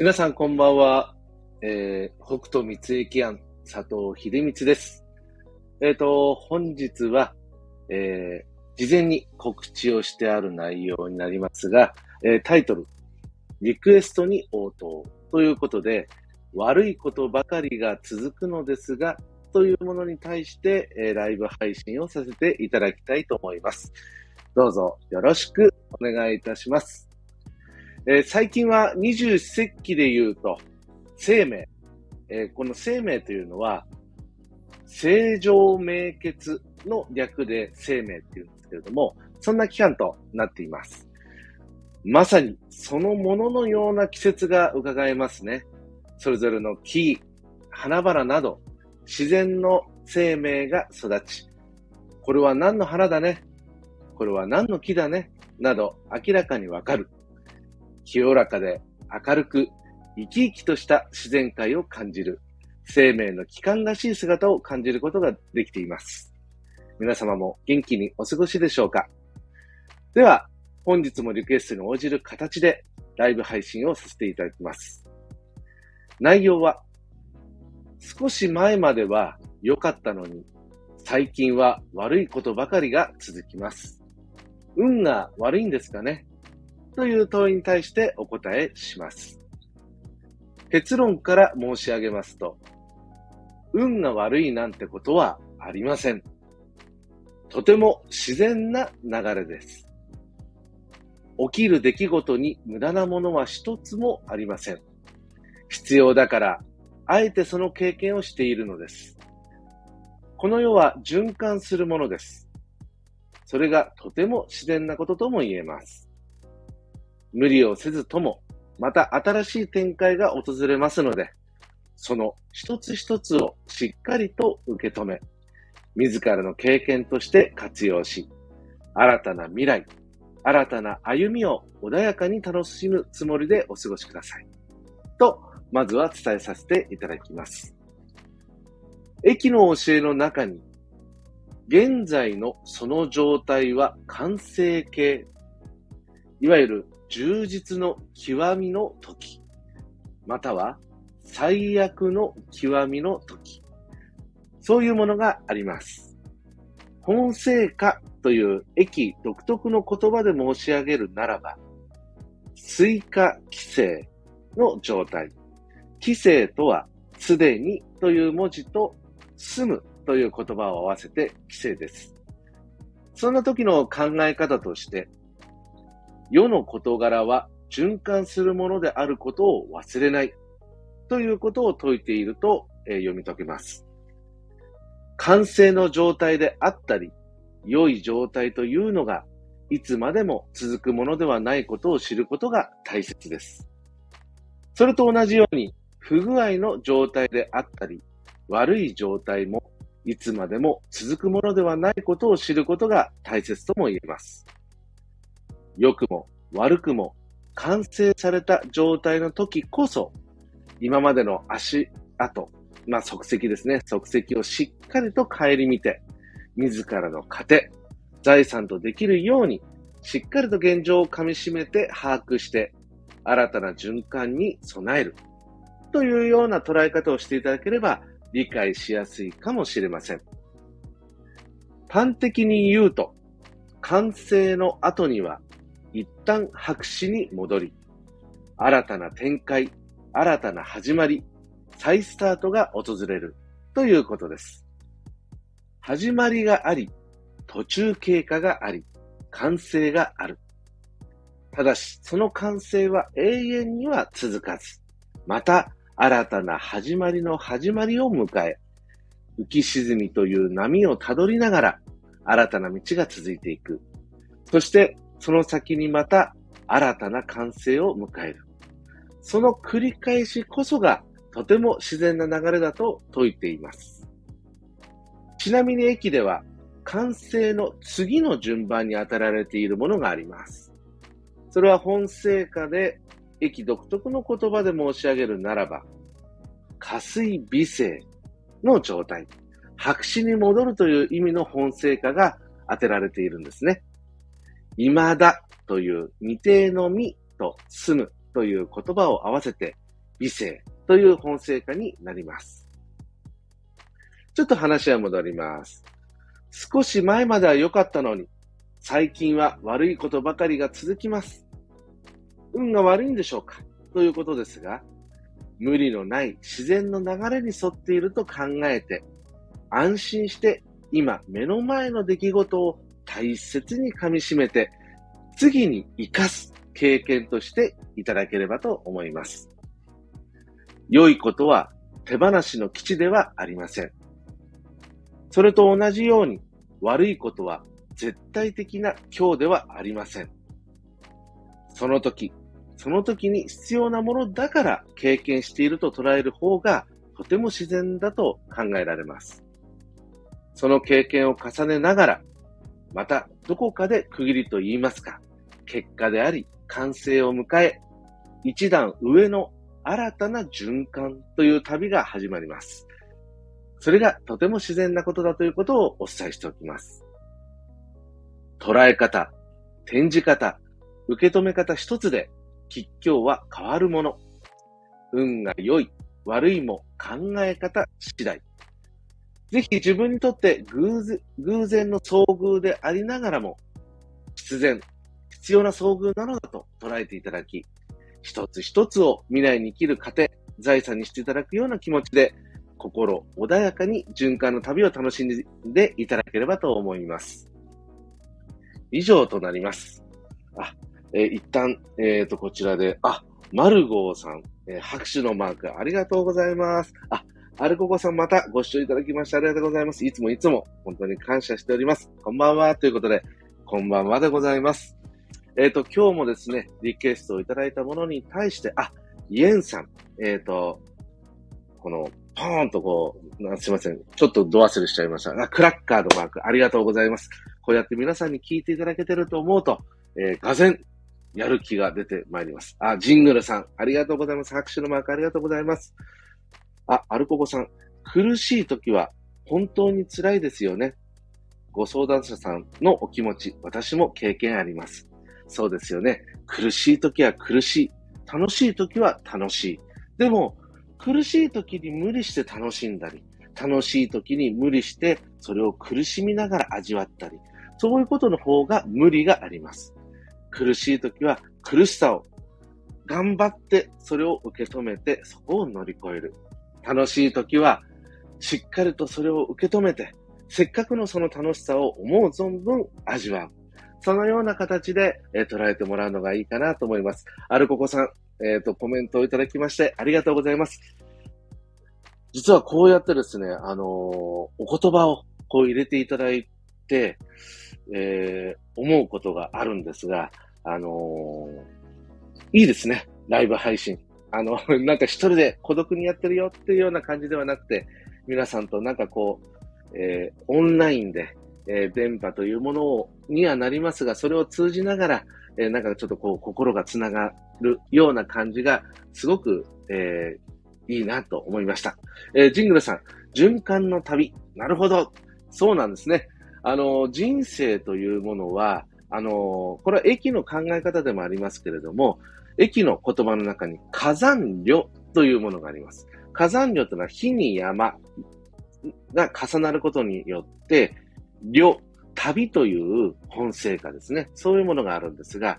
皆さんこんばんは。えー、北斗三駅庵佐藤秀光です。えっ、ー、と、本日は、えー、事前に告知をしてある内容になりますが、えー、タイトル、リクエストに応答ということで、悪いことばかりが続くのですが、というものに対して、えー、ライブ配信をさせていただきたいと思います。どうぞよろしくお願いいたします。えー、最近は二十四節気で言うと、生命。えー、この生命というのは、正常明血の略で生命っていうんですけれども、そんな期間となっています。まさにそのもののような季節が伺えますね。それぞれの木、花々など、自然の生命が育ち、これは何の花だね、これは何の木だね、など明らかにわかる。清らかで明るく生き生きとした自然界を感じる、生命の期間らしい姿を感じることができています。皆様も元気にお過ごしでしょうか？では、本日もリクエストに応じる形でライブ配信をさせていただきます。内容は、少し前までは良かったのに、最近は悪いことばかりが続きます。運が悪いんですかね？という問いに対してお答えします。結論から申し上げますと、運が悪いなんてことはありません。とても自然な流れです。起きる出来事に無駄なものは一つもありません。必要だから、あえてその経験をしているのです。この世は循環するものです。それがとても自然なこととも言えます。無理をせずとも、また新しい展開が訪れますので、その一つ一つをしっかりと受け止め、自らの経験として活用し、新たな未来、新たな歩みを穏やかに楽しむつもりでお過ごしください。と、まずは伝えさせていただきます。駅の教えの中に、現在のその状態は完成形、いわゆる充実の極みの時、または最悪の極みの時、そういうものがあります。本成果という駅独特の言葉で申し上げるならば、追加規制の状態。規制とは、すでにという文字と、住むという言葉を合わせて規制です。そんな時の考え方として、世の事柄は循環するものであることを忘れないということを説いていると、えー、読み解けます。完成の状態であったり、良い状態というのが、いつまでも続くものではないことを知ることが大切です。それと同じように、不具合の状態であったり、悪い状態もいつまでも続くものではないことを知ることが大切とも言えます。良くも悪くも完成された状態の時こそ、今までの足跡、まあ、足跡ですね。足跡をしっかりと顧みて、自らの糧、財産とできるように、しっかりと現状を噛み締めて把握して、新たな循環に備える。というような捉え方をしていただければ、理解しやすいかもしれません。端的に言うと、完成の後には一旦白紙に戻り、新たな展開、新たな始まり、再スタートが訪れるということです。始まりがあり、途中経過があり、完成がある。ただし、その完成は永遠には続かず、また新たな始まりの始まりを迎え、浮き沈みという波をたどりながら、新たな道が続いていく。そして、その先にまた新たな完成を迎える。その繰り返しこそがとても自然な流れだと説いています。ちなみに駅では完成の次の順番に当たられているものがあります。それは本成果で駅独特の言葉で申し上げるならば、加水美声の状態、白紙に戻るという意味の本成果が当てられているんですね。未だという未定のみと住むという言葉を合わせて、美声という本声化になります。ちょっと話は戻ります。少し前までは良かったのに、最近は悪いことばかりが続きます。運が悪いんでしょうか？ということですが、無理のない自然の流れに沿っていると考えて、安心して今目の前の出来事を大切に噛み締めて、次に活かす経験としていただければと思います。良いことは手放しの基地ではありません。それと同じように悪いことは絶対的な今日ではありません。その時、その時に必要なものだから経験していると捉える方がとても自然だと考えられます。その経験を重ねながら、またどこかで区切りと言いますか、結果であり完成を迎え、一段上の新たな循環という旅が始まります。それがとても自然なことだということをお伝えしておきます。捉え方、展示方、受け止め方一つで吉凶は変わるもの。運が良い、悪いも考え方次第。ぜひ自分にとって偶然偶然の遭遇でありながらも、必然、必要な遭遇なのだと捉えていただき、一つ一つを未来に生きる糧、財産にしていただくような気持ちで、心穏やかに循環の旅を楽しんでいただければと思います。以上となります。あ、えー、一旦、えっ、ー、と、こちらで、あ、マルゴーさん、えー、拍手のマーク、ありがとうございます。あ、アルココさんまたご視聴いただきましてありがとうございます。いつもいつも本当に感謝しております。こんばんは。ということで、こんばんはでございます。えっ、ー、と、今日もですね、リクエストをいただいたものに対して、あ、イエンさん、えっ、ー、と、この、ポーンとこう、すいません。ちょっとド忘れしちゃいました。あ、クラッカーのマーク、ありがとうございます。こうやって皆さんに聞いていただけてると思うと、えー、がぜんやる気が出てまいります。あ、ジングルさん、ありがとうございます。拍手のマークありがとうございます。あ、アルココさん、苦しい時は本当に辛いですよね。ご相談者さんのお気持ち、私も経験あります。そうですよね。苦しい時は苦しい。楽しい時は楽しい。でも、苦しい時に無理して楽しんだり、楽しい時に無理してそれを苦しみながら味わったり、そういうことの方が無理があります。苦しい時は苦しさを頑張ってそれを受け止めてそこを乗り越える。楽しい時はしっかりとそれを受け止めてせっかくのその楽しさを思う存分味わう。そのような形で、えー、捉えてもらうのがいいかなと思います。アルココさん、えっ、ー、と、コメントをいただきましてありがとうございます。実はこうやってですね、あのー、お言葉をこう入れていただいて、えー、思うことがあるんですが、あの、いいですね。ライブ配信。あの、なんか一人で孤独にやってるよっていうような感じではなくて、皆さんとなんかこう、えー、オンラインで、えー、電波というものをにはなりますが、それを通じながら、えー、なんかちょっとこう、心がつながるような感じが、すごく、えー、いいなと思いました。えー、ジングルさん、循環の旅。なるほど。そうなんですね。あの、人生というものは、あの、これは駅の考え方でもありますけれども、駅の言葉の中に火山旅というものがあります。火山旅というのは火に山が重なることによって、旅、旅という本性化ですね。そういうものがあるんですが、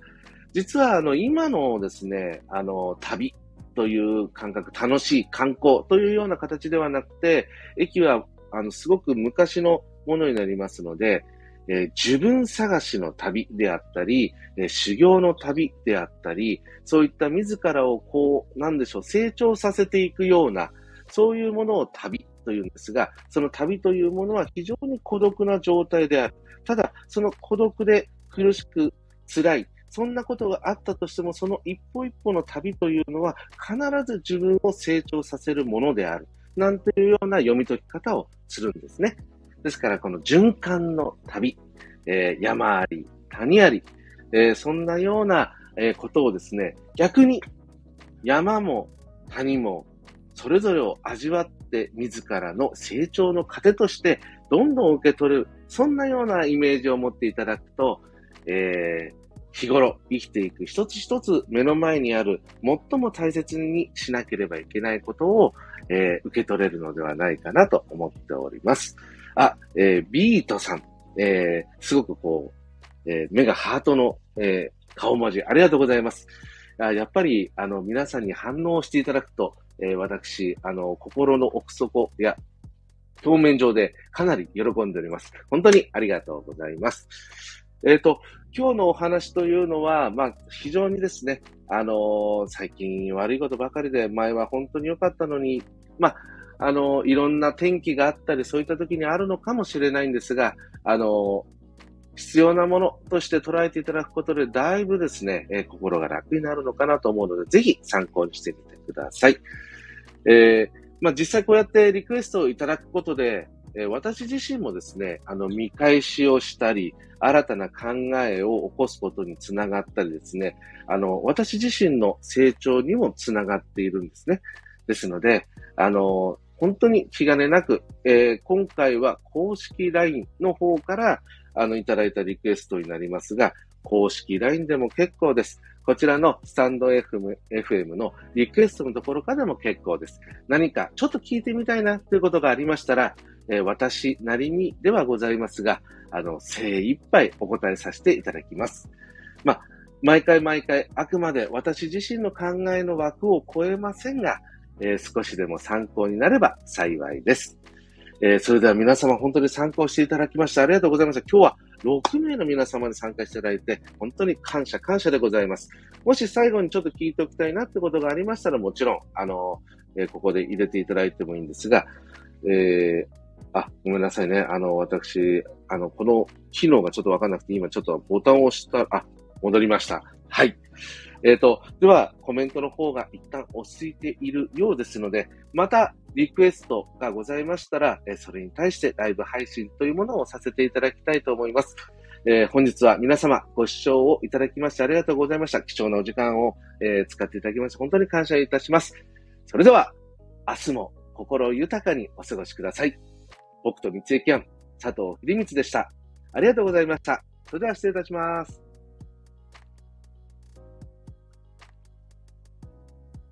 実はあの今のですね、あの旅という感覚、楽しい観光というような形ではなくて、駅はあのすごく昔のものになりますので、えー、自分探しの旅であったり、えー、修行の旅であったり、そういった自らをこう、なんでしょう、成長させていくような、そういうものを旅というんですが、その旅というものは非常に孤独な状態である。ただ、その孤独で苦しく辛い、そんなことがあったとしても、その一歩一歩の旅というのは必ず自分を成長させるものである。なんていうような読み解き方をするんですね。ですから、この循環の旅、えー、山あり、谷あり、えー、そんなような、えー、ことをですね、逆に山も谷もそれぞれを味わって自らの成長の糧としてどんどん受け取る、そんなようなイメージを持っていただくと、えー、日頃生きていく一つ一つ目の前にある最も大切にしなければいけないことを、えー、受け取れるのではないかなと思っております。あ、えー、ビートさん、えー、すごくこう、えー、目がハートの、えー、顔文字ありがとうございます。あやっぱり、あの、皆さんに反応していただくと、えー、私、あの、心の奥底や表面上でかなり喜んでおります。本当にありがとうございます。えっ、ー、と、今日のお話というのは、まあ、非常にですね、あのー、最近悪いことばかりで、前は本当に良かったのに、まあ、あの、いろんな天気があったり、そういった時にあるのかもしれないんですが、あの必要なものとして捉えていただくことで、だいぶですね、え心が楽になるのかなと思うので、ぜひ参考にしてみてください。えーまあ、実際こうやってリクエストをいただくことで、え私自身もですね、あの、見返しをしたり、新たな考えを起こすことにつながったりですね、あの、私自身の成長にもつながっているんですね。ですので、あの、本当に気兼ねなく、えー、今回は公式 LINE の方から、あの、いただいたリクエストになりますが、公式 LINE でも結構です。こちらのスタンド FM, FM のリクエストのところからでも結構です。何かちょっと聞いてみたいなということがありましたら、えー、私なりにではございますが、あの、精一杯お答えさせていただきます。まあ、毎回毎回あくまで私自身の考えの枠を超えませんが、えー、少しでも参考になれば幸いです。えー、それでは皆様本当に参考していただきましてありがとうございました。今日は6名の皆様に参加していただいて、本当に感謝感謝でございます。もし最後にちょっと聞いておきたいなってことがありましたら、もちろん、あの、えー、ここで入れていただいてもいいんですが、えー、あ、ごめんなさいね。あの、私、あの、この機能がちょっとわかんなくて、今ちょっとボタンを押した、あ、戻りました。はい。えっ、ー、と、では、コメントの方が一旦落ち着いているようですので、またリクエストがございましたら、えそれに対してライブ配信というものをさせていただきたいと思います。えー、本日は皆様ご視聴をいただきましてありがとうございました。貴重なお時間を、えー、使っていただきまして本当に感謝いたします。それでは、明日も心豊かにお過ごしください。僕と三井キャン、佐藤秀光でした。ありがとうございました。それでは失礼いたします。